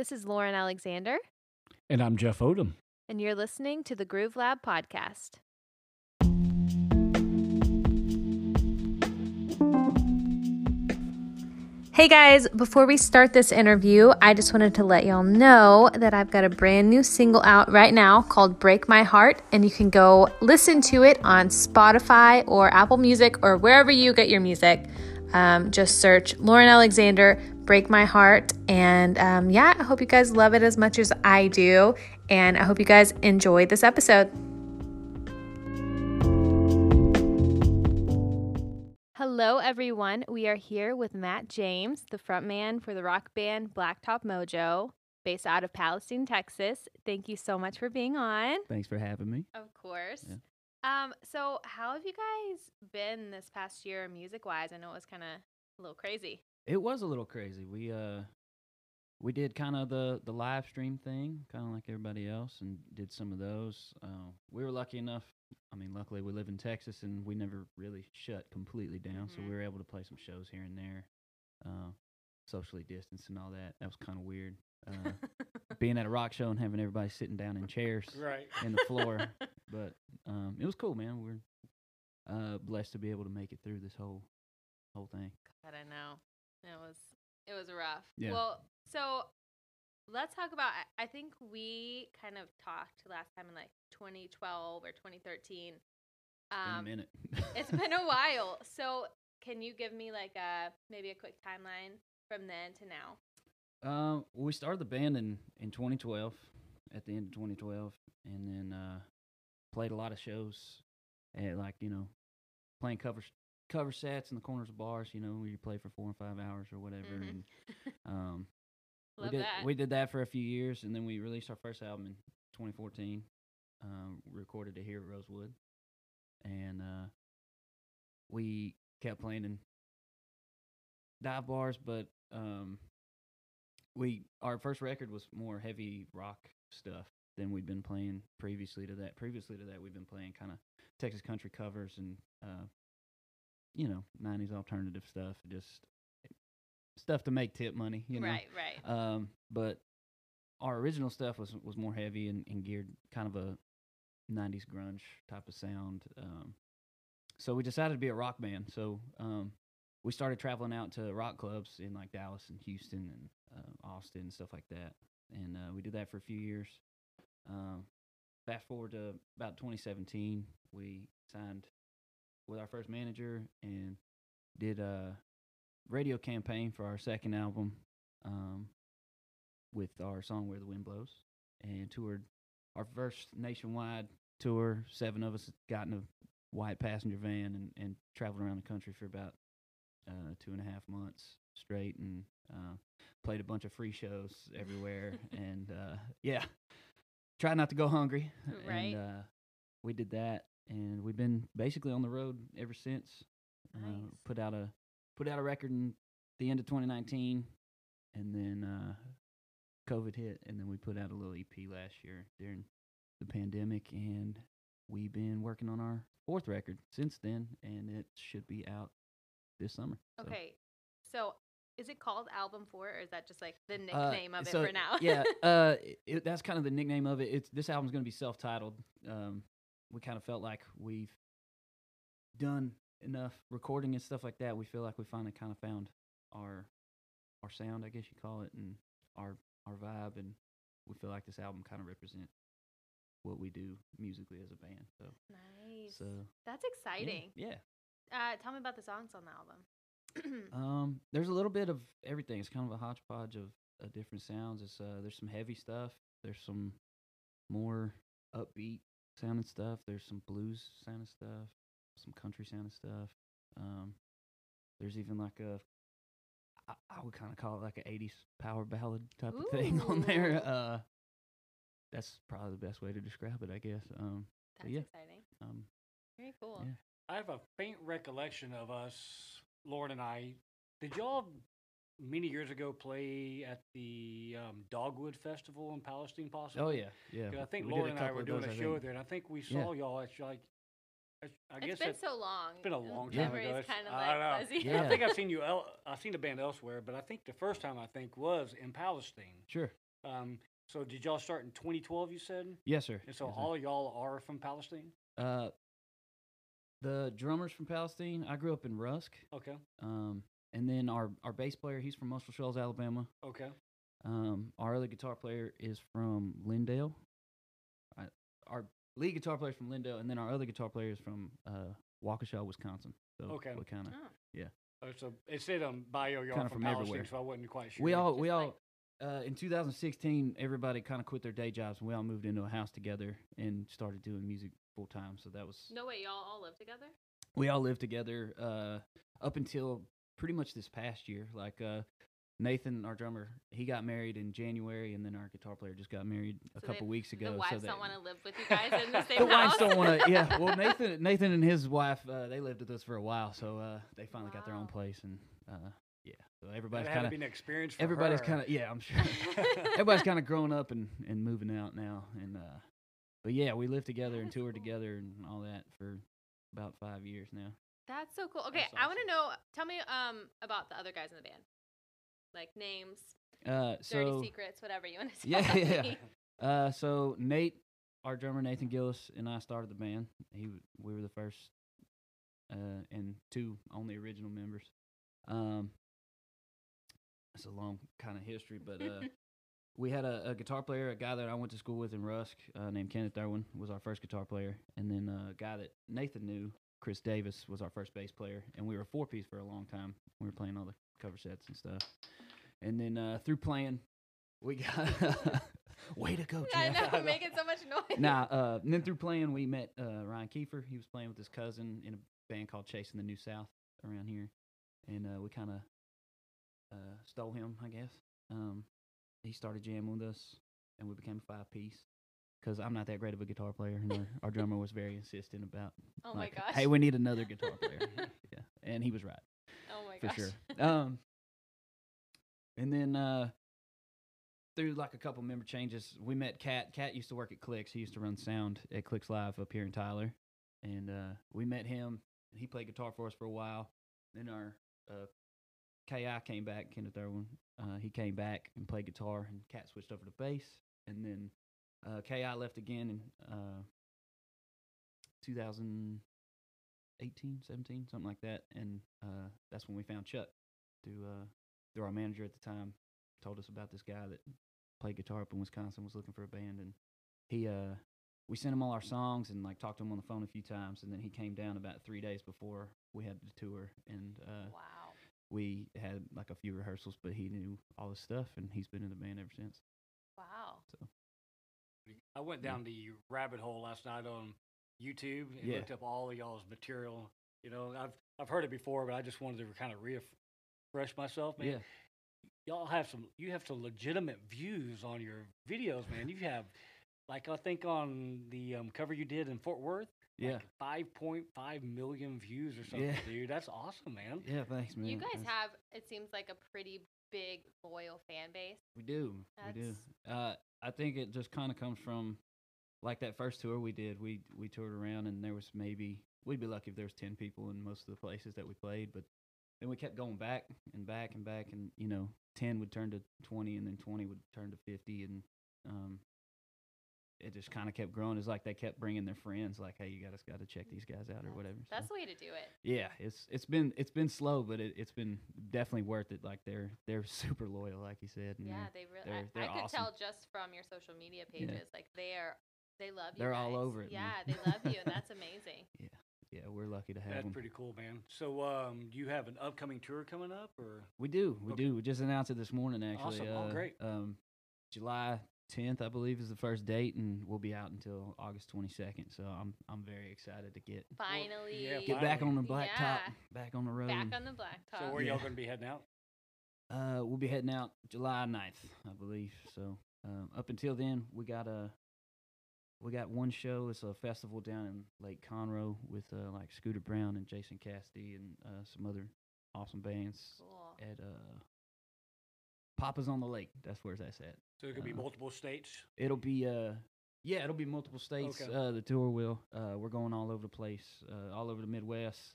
This is Lauren Alexander, And I'm Jeff Odom. and you're listening to the Groove Lab podcast. Hey guys, before we start this interview, I just wanted to let y'all know that I've got a brand new single out right now called Break My Heart, and you can go listen to it on Spotify or Apple Music or wherever you get your music. Um, just search Lauren Alexander, Break My Heart. And um, yeah, I hope you guys love it as much as I do. And I hope you guys enjoy this episode. Hello, everyone. We are here with Matt James, the frontman for the rock band Blacktop Mojo, based out of Palestine, Texas. Thank you so much for being on. Thanks for having me. Of course. Yeah. Um, so how have you guys been this past year music wise? I know it was kind of a little crazy. It was a little crazy. We uh we did kind of the the live stream thing, kind of like everybody else, and did some of those. Uh, we were lucky enough. I mean, luckily we live in Texas, and we never really shut completely down, so Mhm. we were able to play some shows here and there, uh, socially distanced and all that. That was kind of weird. Uh, being at a rock show and having everybody sitting down in chairs Right. in the floor, but um, it was cool, man. We're uh, blessed to be able to make it through this whole whole thing. God, I know. It was it was rough. Yeah. Well, so let's talk about. I think we kind of talked last time in like 2012 or 2013. It's been a Um, minute. it's been a while. So can you give me like a maybe a quick timeline from then to now? Uh, we started the band in, in 2012, at the end of 2012, and then uh, played a lot of shows, at like you know, playing cover cover sets in the corners of bars. You know, where you play for four and five hours or whatever. Mhm. And um, we did that. we did that for a few years, and then we released our first album in 2014. Um, recorded it here at Rosewood, and uh, we kept playing in dive bars, but um, we our first record was more heavy rock stuff than we'd been playing previously to that. Previously to that, we've been playing kind of Texas country covers and uh, you know, '90s alternative stuff, just stuff to make tip money, you know. Right, right. Um, but our original stuff was was more heavy and, and geared kind of a '90s grunge type of sound. Um, so we decided to be a rock band. So um, we started traveling out to rock clubs in like Dallas and Houston and uh, Austin and stuff like that. And uh, we did that for a few years. Um, fast forward to about 2017, we signed with our first manager and did a radio campaign for our second album um, with our song "Where the Wind Blows" and toured our first nationwide tour. Seven of us got in a white passenger van and, and traveled around the country for about uh, two and a half months straight and uh, played a bunch of free shows everywhere. and uh, yeah, tried not to go hungry. Right. And uh, we did that, and we've been basically on the road ever since. Uh, put out a put out a record in the end of 2019, and then uh, COVID hit, and then we put out a little EP last year during the pandemic, and we've been working on our fourth record since then, and it should be out this summer. Okay. So is it called Album Four, or is that just like the Uh, nickname of it so, for now? yeah, uh, it, that's kind of the nickname of it. It's this album's going to be self-titled. Um, we kind of felt like we've done enough recording and stuff like that. We feel like we finally kind of found our our sound, I guess you call it, and our our vibe, and we feel like this album kind of represents what we do musically as a band. So, nice. so That's yeah, exciting. yeah. Uh, tell me about the songs on the album. Um, there's a little bit of everything. It's kind of a hodgepodge of uh, different sounds. It's uh, there's some heavy stuff. There's some more upbeat sounding stuff. There's some blues sounding stuff. Some country sounding stuff. Um, there's even like a I, I would kind of call it like an '80s power ballad type of thing on there. Uh, that's probably the best way to describe it, I guess. Um, That's yeah. exciting. um, Very cool. yeah. I have a faint recollection of us, Lauren and I. Did y'all many years ago play at the um, Dogwood Festival in Palestine, possibly? oh yeah, yeah. I think we did Lauren and I were doing those, a I show there, and I think we Yeah. saw y'all at like. I, I guess it's been that- so long. it's been a long time memory ago. is It's- kind of I like know. fuzzy. Yeah. I think I've seen you. El- I've seen the band elsewhere, but I think the first time I think was in Palestine. Sure. Um, so did y'all start in 2012? You said, Yes, sir. and so Yes, all of y'all are from Palestine. Uh, the drummers from Palestine. I grew up in Rusk. Okay. Um, and then our our bass player, he's from Muscle Shoals, Alabama. Okay. Um, our other guitar player is from Lindale. I, our lead guitar player is from Lindale, and then our other guitar player is from uh, Waukesha, Wisconsin. So Okay. we kind of Oh. Uh, so it said on bio y'all Kinda from, from everywhere. so I wasn't quite sure. we all we all uh, in 2016 everybody kind of quit their day jobs and we all moved into a house together and started doing music full time. So that was No way, y'all all live together. we all lived together uh, up until pretty much this past year. Like uh, Nathan, our drummer, he got married in January, and then our guitar player just got married a So couple they- weeks ago. the so wives that- don't want to live with you guys in the same the wives don't want to. Yeah, well, Nathan, Nathan and his wife, uh, they lived with us for a while, so uh, they finally got their own place, and uh, yeah, so everybody's kind of be an experience. For everybody's kind of yeah, I'm sure everybody's kind of growing up and and moving out now, and uh, but yeah, we lived together That and is toured cool. together and all that for about five years now. That's so cool. Okay, I want to know. Tell me um about the other guys in the band, like names, Uh, dirty so secrets, whatever you want to say. Yeah, yeah. uh, so Nate, our drummer Nathan Gillis, and I started the band. He we were the first uh, and two only original members. Um, it's a long kind of history, but uh, we had a, a guitar player, a guy that I went to school with in Rusk, uh, named Kenneth Irwin, was our first guitar player, and then uh, a guy that Nathan knew, Chris Davis, was our first bass player, and we were a four piece for a long time. We were playing all the cover sets and stuff, and then uh, through playing, we got way to go, I Jeff. know, making so much noise. Nah, uh, and then through playing, we met uh, Ryan Kiefer. He was playing with his cousin in a band called Chasing the New South around here, and uh, we kind of uh, stole him, I guess. Um, he started jamming with us, and we became a five piece. Because I'm not that great of a guitar player, and our, our drummer was very insistent about, oh my gosh. hey, we need another guitar player. yeah, and he was right oh my for gosh. sure. Um, and then uh, through like a couple member changes, we met Cat. Cat used to work at Clicks. He used to run sound at Clicks Live up here in Tyler, and uh, we met him. He played guitar for us for a while. Then our uh, Ki came back. Kenneth Irwin. Uh, he came back and played guitar, and Cat switched over to bass. And then uh, Ki left again in uh, 2018, 17, something like that. And uh, that's when we found Chuck through uh, through our manager at the time. Told us about this guy that played guitar up in Wisconsin was looking for a band, and he uh, we sent him all our songs and like talked to him on the phone a few times, and then he came down about three days before we had the tour, and uh, Wow. we had like a few rehearsals, but he knew all the stuff, and he's been in the band ever since. Wow. So I went Yeah. down the rabbit hole last night on YouTube and Yeah. looked up all of y'all's material. You know, I've I've heard it before, but I just wanted to kind of refresh myself, man. yeah, Y'all have some you have some legitimate views on your videos, man. You have like I think on the um, cover you did in Fort Worth, yeah, five point five million views or something, Yeah. dude. That's awesome, man. yeah. Thanks, man. You guys That's- have, it seems like a pretty big, loyal fan base. We do. We do. Uh, I think it just kind of comes from like that first tour we did. We we toured around and there was maybe we'd be lucky if there was ten people in most of the places that we played, but then we kept going back and back and back, and you know, ten would turn to twenty, and then twenty would turn to fifty, and um, it just kind of kept growing. It's like they kept bringing their friends, like, "Hey, you guys got to check these guys out or That's- whatever." That's so. the way to do it. Yeah, it's it's been it's been slow, but it, it's been definitely worth it. Like they're they're super loyal, like you said. and Yeah, they're- they really. they're- I, they're I could awesome. tell just from your social media pages, like they are, they love you. They're all over it, Yeah, man. they love you, and that's amazing. yeah, yeah, we're lucky to have That's them. pretty cool, man. So, um, do you have an upcoming tour coming up, or We do, we Okay. do. We just announced it this morning, actually. Awesome. Oh, Uh, great. Um, July 10th, I believe, is the first date, and we'll be out until August 22nd. So I'm I'm very excited to get Finally, yeah, get back on the Finally. blacktop, Yeah. back on the road. back on the blacktop. so where Yeah. y'all going to be heading out? Uh, we'll be heading out July 9th, I believe. So um, up until then, we got a we got one show. It's a festival down in Lake Conroe with uh, like Scooter Brown and Jason Cassidy and uh, some other awesome bands cool. at uh, Papa's on the Lake. That's where that's at. So it could be Uh, multiple states. It'll be uh yeah, it'll be multiple states. Okay. Uh, the tour will. Uh, we're going all over the place, uh, all over the Midwest,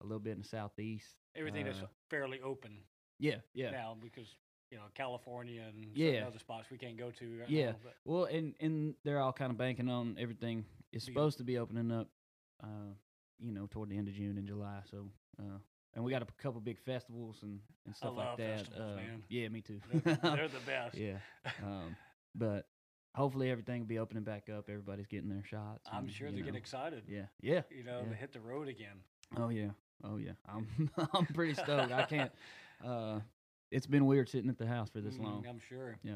a little bit in the Southeast. Everything that's uh, fairly open Yeah, yeah. now because you know California and Yeah. other spots we can't go to. Right Yeah. now, Well, and and they're all kind of banking on everything is supposed to be opening up, uh, you know, toward the end of June and July. So, uh, and we got a couple big festivals and, and stuff like love that. festivals, uh, man. Yeah, me too. they're, they're the best. yeah. Um, but hopefully everything will be opening back up. Everybody's getting their shots. I'm and, sure they get know, excited. Yeah. Yeah. You know, yeah. to hit the road again. Oh yeah. Oh yeah. I'm I'm pretty stoked. I can't. Uh, it's been weird sitting at the house for this Mm, long. I'm sure. Yeah.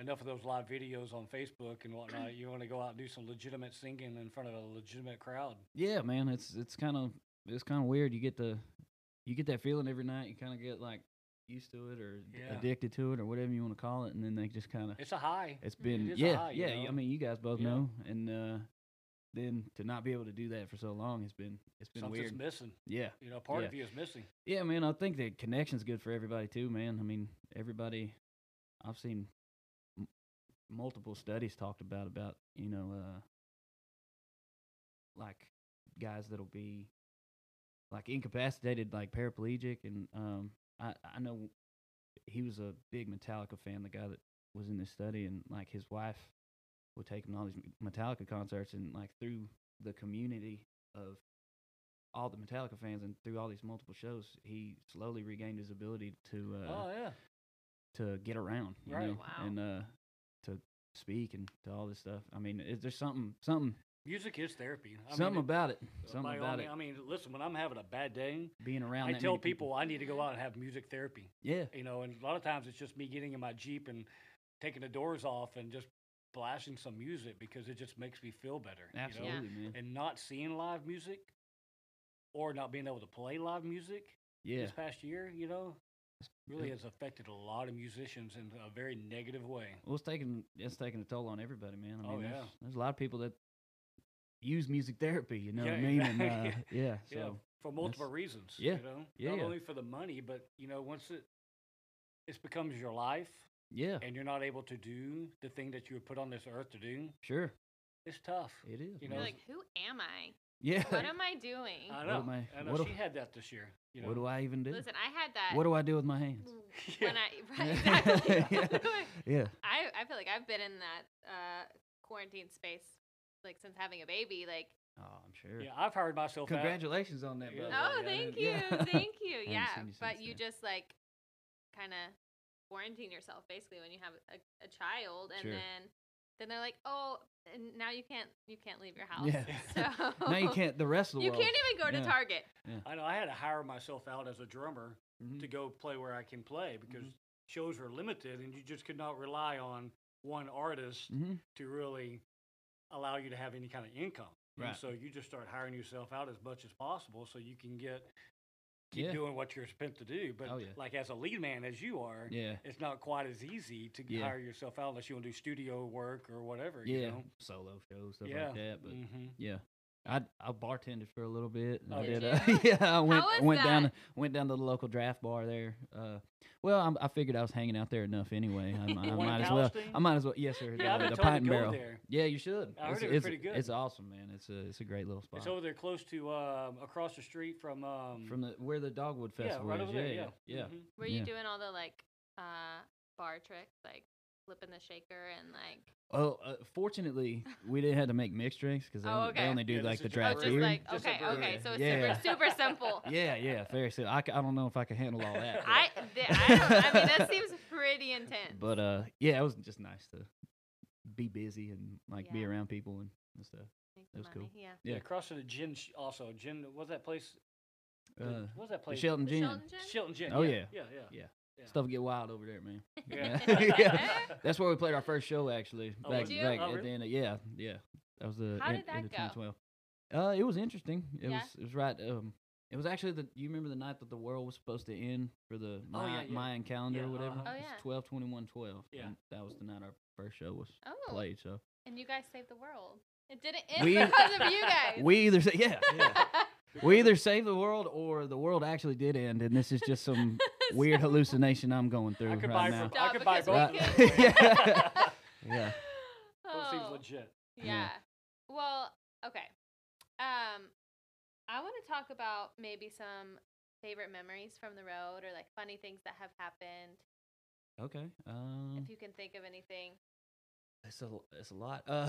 Enough of those live videos on Facebook and whatnot. you want to go out and do some legitimate singing in front of a legitimate crowd. Yeah, man, it's it's kind of it's kind of weird. You get the you get that feeling every night. You kind of get like used to it or Yeah. addicted to it or whatever you want to call it, and then they just kind of It's a high. it's been a yeah high, you yeah. know? I mean, you guys both Yeah. know, and uh, then to not be able to do that for so long has been it's been Something's weird. missing. Yeah, You know, part Yeah. of you is missing. yeah, man. I think the connection's good for everybody too, man. I mean, everybody. I've seen m- multiple studies talked about about you know uh like guys that'll be like incapacitated, like paraplegic, and um I I know he was a big Metallica fan, the guy that was in this study, and like his wife would take him to all these Metallica concerts, and like through the community of all the Metallica fans and through all these multiple shows, he slowly regained his ability to uh, oh yeah. to get around, you Right. know, Wow. and uh, to speak and to all this stuff. I mean, is there something something Music is therapy. I something mean, about it? Something about mean- it I mean, listen, when I'm having a bad day, being around. I tell many people I need to go out and have music therapy. Yeah, You know, and a lot of times it's just me getting in my Jeep and taking the doors off and just blasting some music because it just makes me feel better. you know? absolutely, man. And not seeing live music or not being able to play live music Yeah, this past year, you know, really Yeah. has affected a lot of musicians in a very negative way. well, it's taking it's taking a toll on everybody, man. I oh, mean, Oh, there's, yeah. there's a lot of people that use music therapy. You know what I Yeah, mean? And uh, exactly. yeah, yeah, so for multiple reasons. yeah, you know, yeah, not yeah. only for the money, but you know, once it it becomes your life yeah, and you're not able to do the thing that you were put on this earth to do, sure, it's tough. it is. You You're know, like, who am I? yeah. What am I doing? I What know. am I- I know. what do- she had that this year. You know, what do I even do? Listen, I had that. What do I do with my hands? Yeah. when I right exactly. Yeah. Yeah, I I feel like I've been in that uh, quarantine space like since having a baby. Like, oh, I'm sure. Yeah, I've hired myself out. Congratulations on that, Yeah. by the oh, way. I thank you, yeah. thank you. haven't Yeah, but you then. just like kind of quarantine yourself basically when you have a, a child, and Sure. then then they're like, oh, and now you can't you can't leave your house. Yeah. So now you can't. The rest of the world. You world. can't even go to Yeah. Target. I know I had to hire myself out as a drummer Mhm. to go play where I can play because Mhm. shows are limited and you just could not rely on one artist Mhm. to really allow you to have any kind of income. And Right. so you just start hiring yourself out as much as possible so you can get keep Yeah. doing what you're spent to do. But Oh, yeah. like as a lead man as you are, Yeah. it's not quite as easy to Yeah. hire yourself out unless you want to do studio work or whatever. Yeah. You know? Solo shows stuff Yeah. like that, but hmm yeah. I I bartended for a little bit. Oh, I did did. Uh, yeah, I went was went down went down to the local draft bar there. Uh, well, I'm, I figured I was hanging out there enough anyway. I, I One might as well. I might as well. Yes, sir. Yeah, I've the, been the told Pint and Barrel. there. Yeah, you should. I heard it's, it was it's, pretty good. It's awesome, man. It's a it's a great little spot. It's over there close to um, across the street from um, From the where the Dogwood Festival yeah, right is. over there. yeah, Yeah, yeah. Mhm. Were Yeah. you doing all the like uh bar tricks, like flipping the shaker and like Oh, uh, fortunately, we didn't have to make mixed drinks because they, Oh, only- they only do Yeah, like the just dry oh, beer. like okay, okay, so it's Yeah. super super simple. yeah, yeah, very simple. I don't know if I can handle all that. I, th- I, I mean that seems pretty intense. But uh, yeah, it was just nice to be busy and like be around people and, and stuff. Make it was money, cool. Yeah. Yeah. across from the gin. sh- Also, gin. What's that place? The- Uh, what's that the place? Shelton The Gin. Shelton Gin? Shilton Gin. Oh, yeah, yeah. yeah, yeah. Yeah. Yeah. Stuff get wild over there, man. Yeah. yeah. That's where we played our first show actually. Oh, back was it? back Oh, at really? the end of yeah, yeah. That was the How end, did that end of go? 2012. Uh, it was interesting. It Yeah? was it was right. Um, it was actually the. You remember the night that the world was supposed to end for the Oh, Maya, yeah, yeah. Mayan calendar Yeah, or whatever? uh-huh. Oh, It was yeah. 12, 21, 12. Yeah. and that was the night our first show was Oh, played. So and you guys saved the world. It didn't end We- because of you guys. we either say yeah, yeah. we either saved the world or the world actually did end, and this is just some weird hallucination I'm going through I could right buy now. from, I Stop, could buy because both we of could- them. Yeah. yeah. Both seems Oh. legit. Yeah. Yeah. Well, okay. Um, I want to talk about maybe some favorite memories from the road or like funny things that have happened Okay. Um, If you can think of anything. it's a it's a lot. Uh,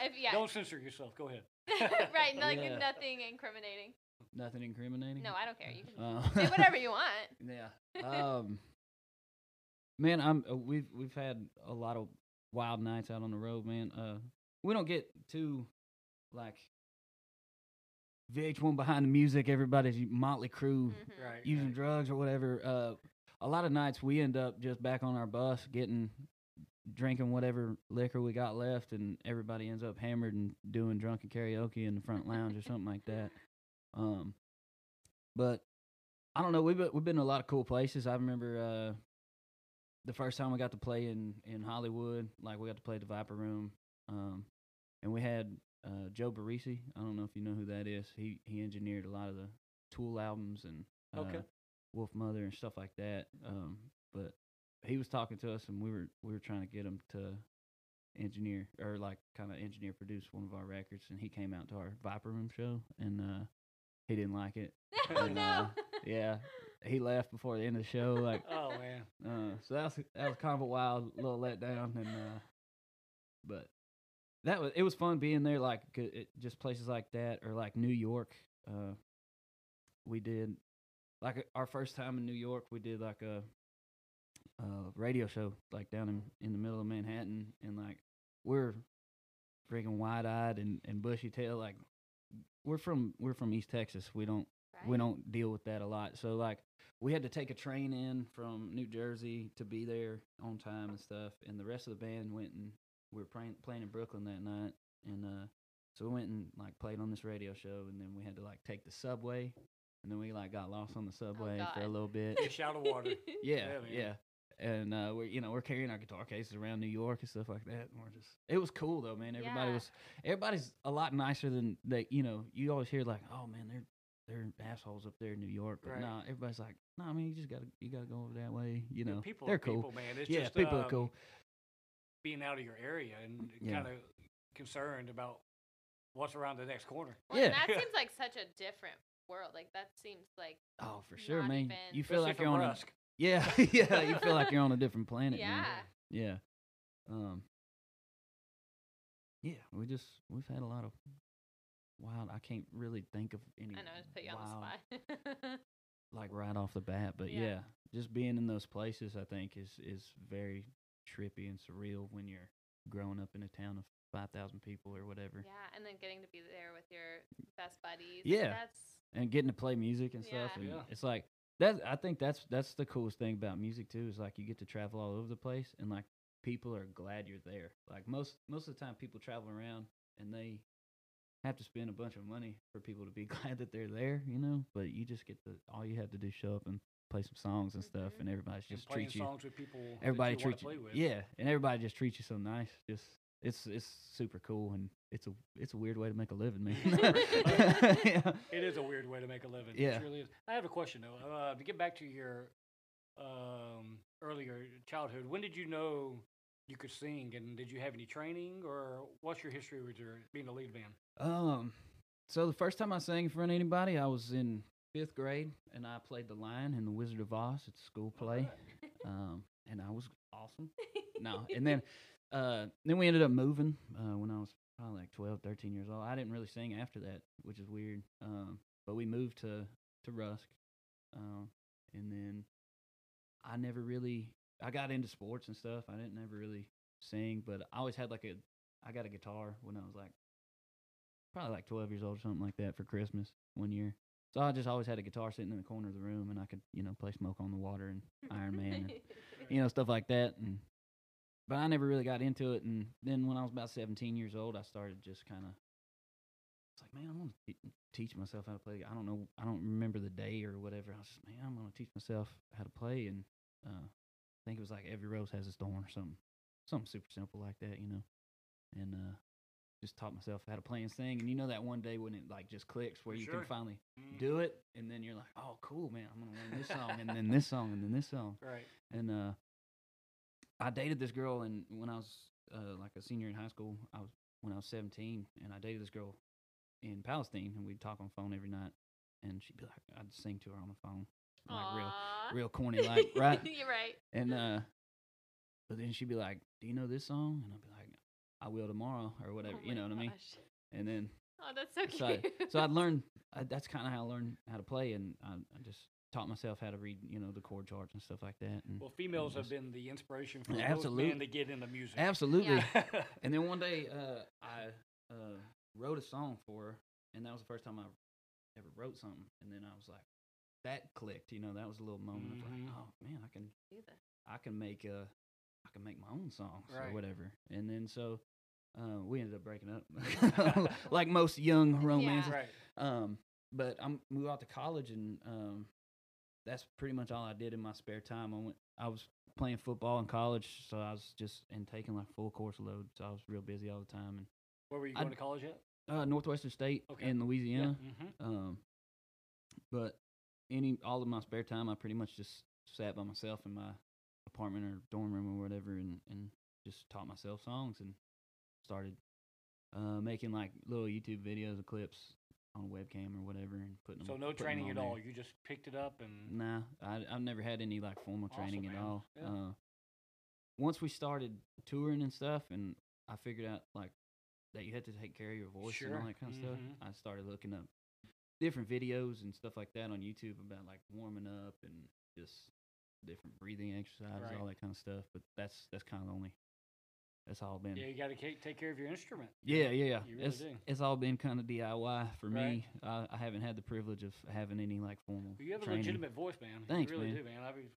If, yeah. Don't censor yourself. Go ahead. right. Like Yeah. nothing incriminating. nothing incriminating. No, I don't care. You can Uh, say whatever you want. Yeah. Um. man, I'm. Uh, we've we've had a lot of wild nights out on the road, man. Uh, we don't get too like VH1 behind the music. Everybody's Motley Crue Mhm. Right. using right. drugs or whatever. Uh, a lot of nights we end up just back on our bus getting drinking whatever liquor we got left, and everybody ends up hammered and doing drunken karaoke in the front lounge or something like that. Um, but I don't know. We've been, we've been to a lot of cool places. I remember uh, the first time we got to play in in Hollywood. Like we got to play the Viper Room, um, and we had uh, Joe Barresi. I don't know if you know who that is. He he engineered a lot of the Tool albums and uh, Okay. Wolfmother and stuff like that. Um, but he was talking to us, and we were we were trying to get him to engineer or like kind of engineer produce one of our records, and he came out to our Viper Room show, and uh, he didn't like it. oh And, no. uh, yeah, he left before the end of the show. Like, Oh man. uh, so that was that was kind of a wild little letdown, and uh, but that was it was fun being there. Like it, just places like that, or like New York. Uh, we did like uh, our first time in New York. We did like a, a radio show like down in in the middle of Manhattan, and like we're freaking wide eyed and and bushy tail. Like we're from we're from East Texas. We don't we don't deal with that a lot. So like we had to take a train in from New Jersey to be there on time and stuff. And the rest of the band went and we were playing playing in Brooklyn that night. And uh so we went and like played on this radio show and then we had to like take the subway and then we like got lost on the subway for a little bit. Fish out of water. yeah, Yeah, yeah. And uh, we're you know we're carrying our guitar cases around New York and stuff like that. And we're just it was cool though, man. Everybody Yeah. was everybody's a lot nicer than they. You know, you always hear like, oh man, they're they're assholes up there in New York. But Right. nah, everybody's like, no, I mean you just gotta you gotta go over that way. You Yeah, know, people they're are cool. people, man. It's yeah, just, people are um, cool. Being out of your area and Yeah. kind of concerned about what's around the next corner. Well, Yeah. that seems like such a different world. Like that seems like Oh, for sure, man. even- You feel Especially like you're from on Rusk. a yeah, yeah. You feel like you're on a different planet. yeah. man. Yeah. Um. Yeah, we just we've had a lot of wild. I can't really think of any. I know, just put you wild, on the spot. like right off the bat. But Yeah. yeah. just being in those places, I think is is very trippy and surreal when you're growing up in a town of five thousand people or whatever, yeah, and then getting to be there with your best buddies. Yeah. That's and getting to play music and stuff. Yeah. And Yeah. it's like that. I think that's that's the coolest thing about music too. Is like you get to travel all over the place, and like people are glad you're there. Like most most of the time, people travel around and they have to spend a bunch of money for people to be glad that they're there, you know. But you just get to all you have to do is show up and play some songs and stuff, Mhm. and everybody's And just playing treat you. songs with people that Everybody you wanna treats you, play with. yeah, and everybody just treats you so nice. Just it's it's super cool, and it's a it's a weird way to make a living, man. yeah. It is a weird way to make a living. Yeah. It really is. I have a question though. Uh, to get back to your um, earlier childhood, when did you know you could sing, and did you have any training, or what's your history with your being a lead man? Um, so the first time I sang in front of anybody, I was in fifth grade, and I played the lion in the Wizard of Oz. It's a school play, um, and I was awesome. No, and then uh, then we ended up moving uh, when I was probably like 12, 13 years old. I didn't really sing after that, which is weird. Um, but we moved to to Rusk, um, and then I never really I got into sports and stuff. I didn't never really sing, but I always had like a I got a guitar when I was like probably like 12 years old or something like that for Christmas one year. So I just always had a guitar sitting in the corner of the room, and I could you know play Smoke on the Water and Iron Man and you know stuff like that and but I never really got into it and then when I was about 17 years old I started just kind of it's like man I'm going to teach myself how to play. I don't know I don't remember the day or whatever. I was just man I'm going to teach myself how to play and uh I think it was like every rose has its thorn or something something super simple like that you know and uh just taught myself how to play and sing and you know that one day when it like just clicks where you sure. can finally Mm, do it and then you're like oh cool man I'm going to learn this song and then this song and then this song Right. and uh, I dated this girl, and when I was uh, like a senior in high school, I was when I was seventeen, and I dated this girl in Palestine, and we'd talk on the phone every night, and she'd be like, I'd sing to her on the phone, like real, real corny, like right, You're right. and uh, but then she'd be like, "Do you know this song?" And I'd be like, "I will tomorrow" or whatever. Oh you my know what I mean? And then Oh, that's so so I, cute. so I'd learned. I, that's kind of how I learned how to play, and I, I just taught myself how to read, you know, the chord charts and stuff like that. And Well, females have just- been the inspiration for Yeah, most men to get into music. absolutely. Yeah. And then one day, uh, I uh, wrote a song for her, and that was the first time I ever wrote something. And then I was like, that clicked. You know, that was a little moment of Mhm. like, oh man, I can, Do this. I can make uh, I can make my own songs Right. or whatever. And then so. Uh, we ended up breaking up, like most young romances. right. Um, but I moved out to college, and um, that's pretty much all I did in my spare time. I went, I was playing football in college, so I was just and taking like full course load, so I was real busy all the time. And where were you I- going to college at? Uh, Northwestern State Okay. in Louisiana. hmm Um, but any all of my spare time, I pretty much just sat by myself in my apartment or dorm room or whatever, and and just taught myself songs and started uh, making like little YouTube videos or clips on a webcam or whatever, and putting them. So no training at there. all. You just picked it up and Nah, I, I've never had any like formal Awesome, training at all. Yeah. Uh, once we started touring and stuff, and I figured out like that you had to take care of your voice and all that kind of stuff. Mhm. I started looking up different videos and stuff like that on YouTube about like warming up and just different breathing exercises, Right. all that kind of stuff. But that's that's kind of only that's all been. yeah, you got to take care of your instrument. Yeah, yeah, yeah. Really it's do. it's all been kind of DIY for Right. me. I, I haven't had the privilege of having any like formal You have a legitimate voice, man. Thanks, you really man. do, man. Be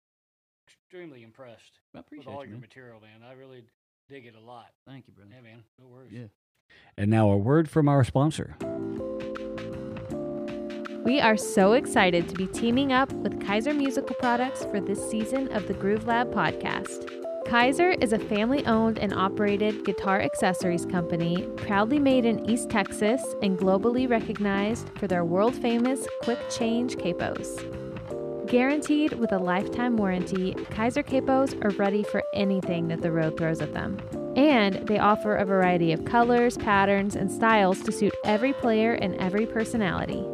extremely impressed I with appreciate all you, your man. material, man. I really dig it a lot. Thank you, brother. Yeah, man. No worries. Yeah. And now a word from our sponsor. We are so excited to be teaming up with Kyser Musical Products for this season of the Groove Lab podcast. Kyser is a family owned and operated guitar accessories company proudly made in East Texas and globally recognized for their world famous quick change capos. Guaranteed with a lifetime warranty, Kyser capos are ready for anything that the road throws at them. And they offer a variety of colors, patterns, and styles to suit every player and every personality.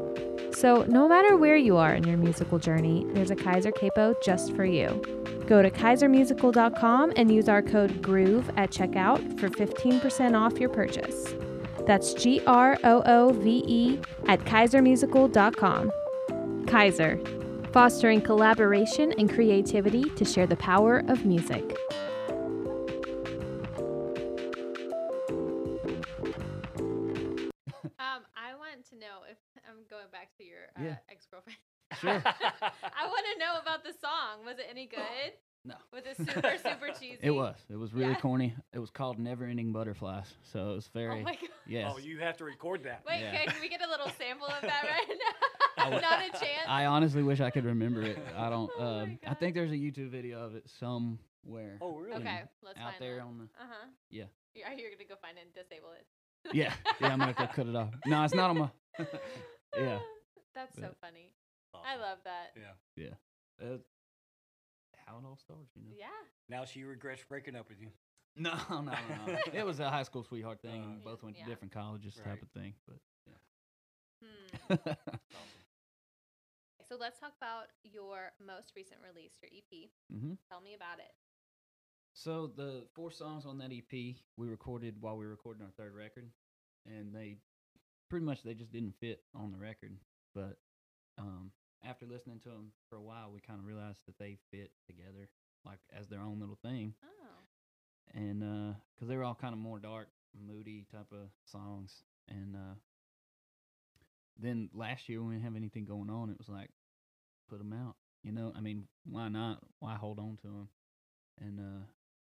So, no matter where you are in your musical journey, there's a Kyser Capo just for you. Go to kysermusical.com and use our code GROOVE at checkout for 15% off your purchase. That's G R O O V E at kysermusical.com. Kyser, fostering collaboration and creativity to share the power of music. I want to know about the song. Was it any good? No. Was it super super cheesy? It was. It was really Yeah? corny. It was called Never Ending Butterflies. So it was very. Oh very my god. yes. Oh, you have to record that. Wait, Yeah. can we get a little sample of that right now? would- Not a chance. I honestly wish I could remember it. I don't. Oh my um, I think there's a YouTube video of it somewhere. Oh, really? okay, let's out find there that. on the. Uh huh. Yeah. You're, you're gonna go find it and disable it. Yeah, yeah. I'm gonna have to cut it off. No, it's not on my. yeah, That's so funny. I love that. Yeah. uh, how it all starts, you know. Yeah. Now she regrets breaking up with you. No, no, no, no. it was a high school sweetheart thing. and Uh, both went to different colleges, Right. type of thing. Hmm. But So let's talk about your most recent release, your EP. hmm Tell me about it. So the four songs on that EP we recorded while we were recording our third record, and they pretty much they just didn't fit on the record. But um, after listening to them for a while, we kind of realized that they fit together, like as their own little thing. Oh. And because they were all kind of more dark, moody type of songs, and uh, then last year when we didn't have anything going on, it was like put them out. You know, I mean, why not? Why hold on to them? And uh,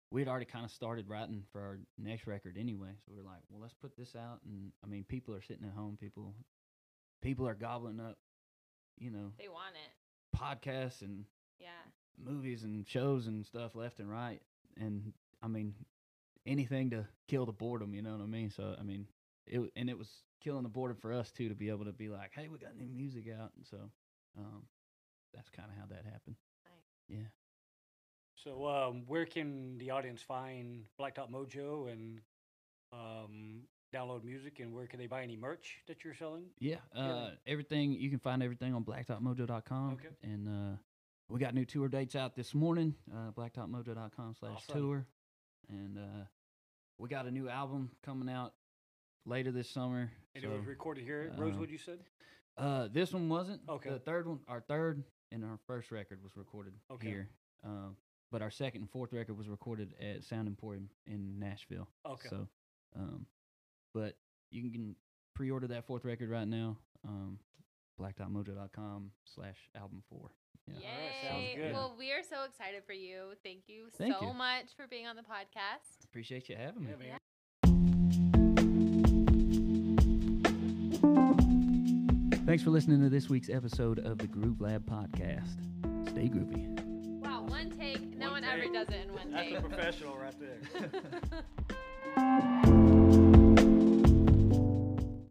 we had already kind of started writing for our next record anyway, so we are like, well, let's put this out. And I mean, people are sitting at home. People, people are gobbling up, you know, They want it. podcasts and Yeah. movies and shows and stuff left and right. And I mean, anything to kill the boredom, you know what I mean? So I mean, it and it was killing the boredom for us too to be able to be like, hey, we got new music out, and so um, that's kind of how that happened. Nice. Yeah. So, um, where can the audience find Blacktop Mojo and um, download music? And where can they buy any merch that you're selling? Yeah, Yeah. uh, everything you can find everything on blacktopmojo.com. Okay. And uh, we got new tour dates out this morning. Uh, blacktopmojo.com slash Awesome. tour, and uh, we got a new album coming out later this summer. And it was recorded here at uh, Rosewood, you said? uh, this one wasn't. Okay. The third one, our third and our first record was recorded Okay. here. Uh, but our second and fourth record was recorded at Sound Emporium in Nashville. Okay. So, um, but you can pre-order that fourth record right now. Um, blacktopmojo.com slash album four. Yeah. All right, sounds Yay. good. Well, we are so excited for you. Thank you Thank so you. much for being on the podcast. Appreciate you having me. Yeah, man. Thanks for listening to this week's episode of the Groove Lab podcast. Stay groovy. Wow, one take. No One one ever does it in one That's take. a professional right there.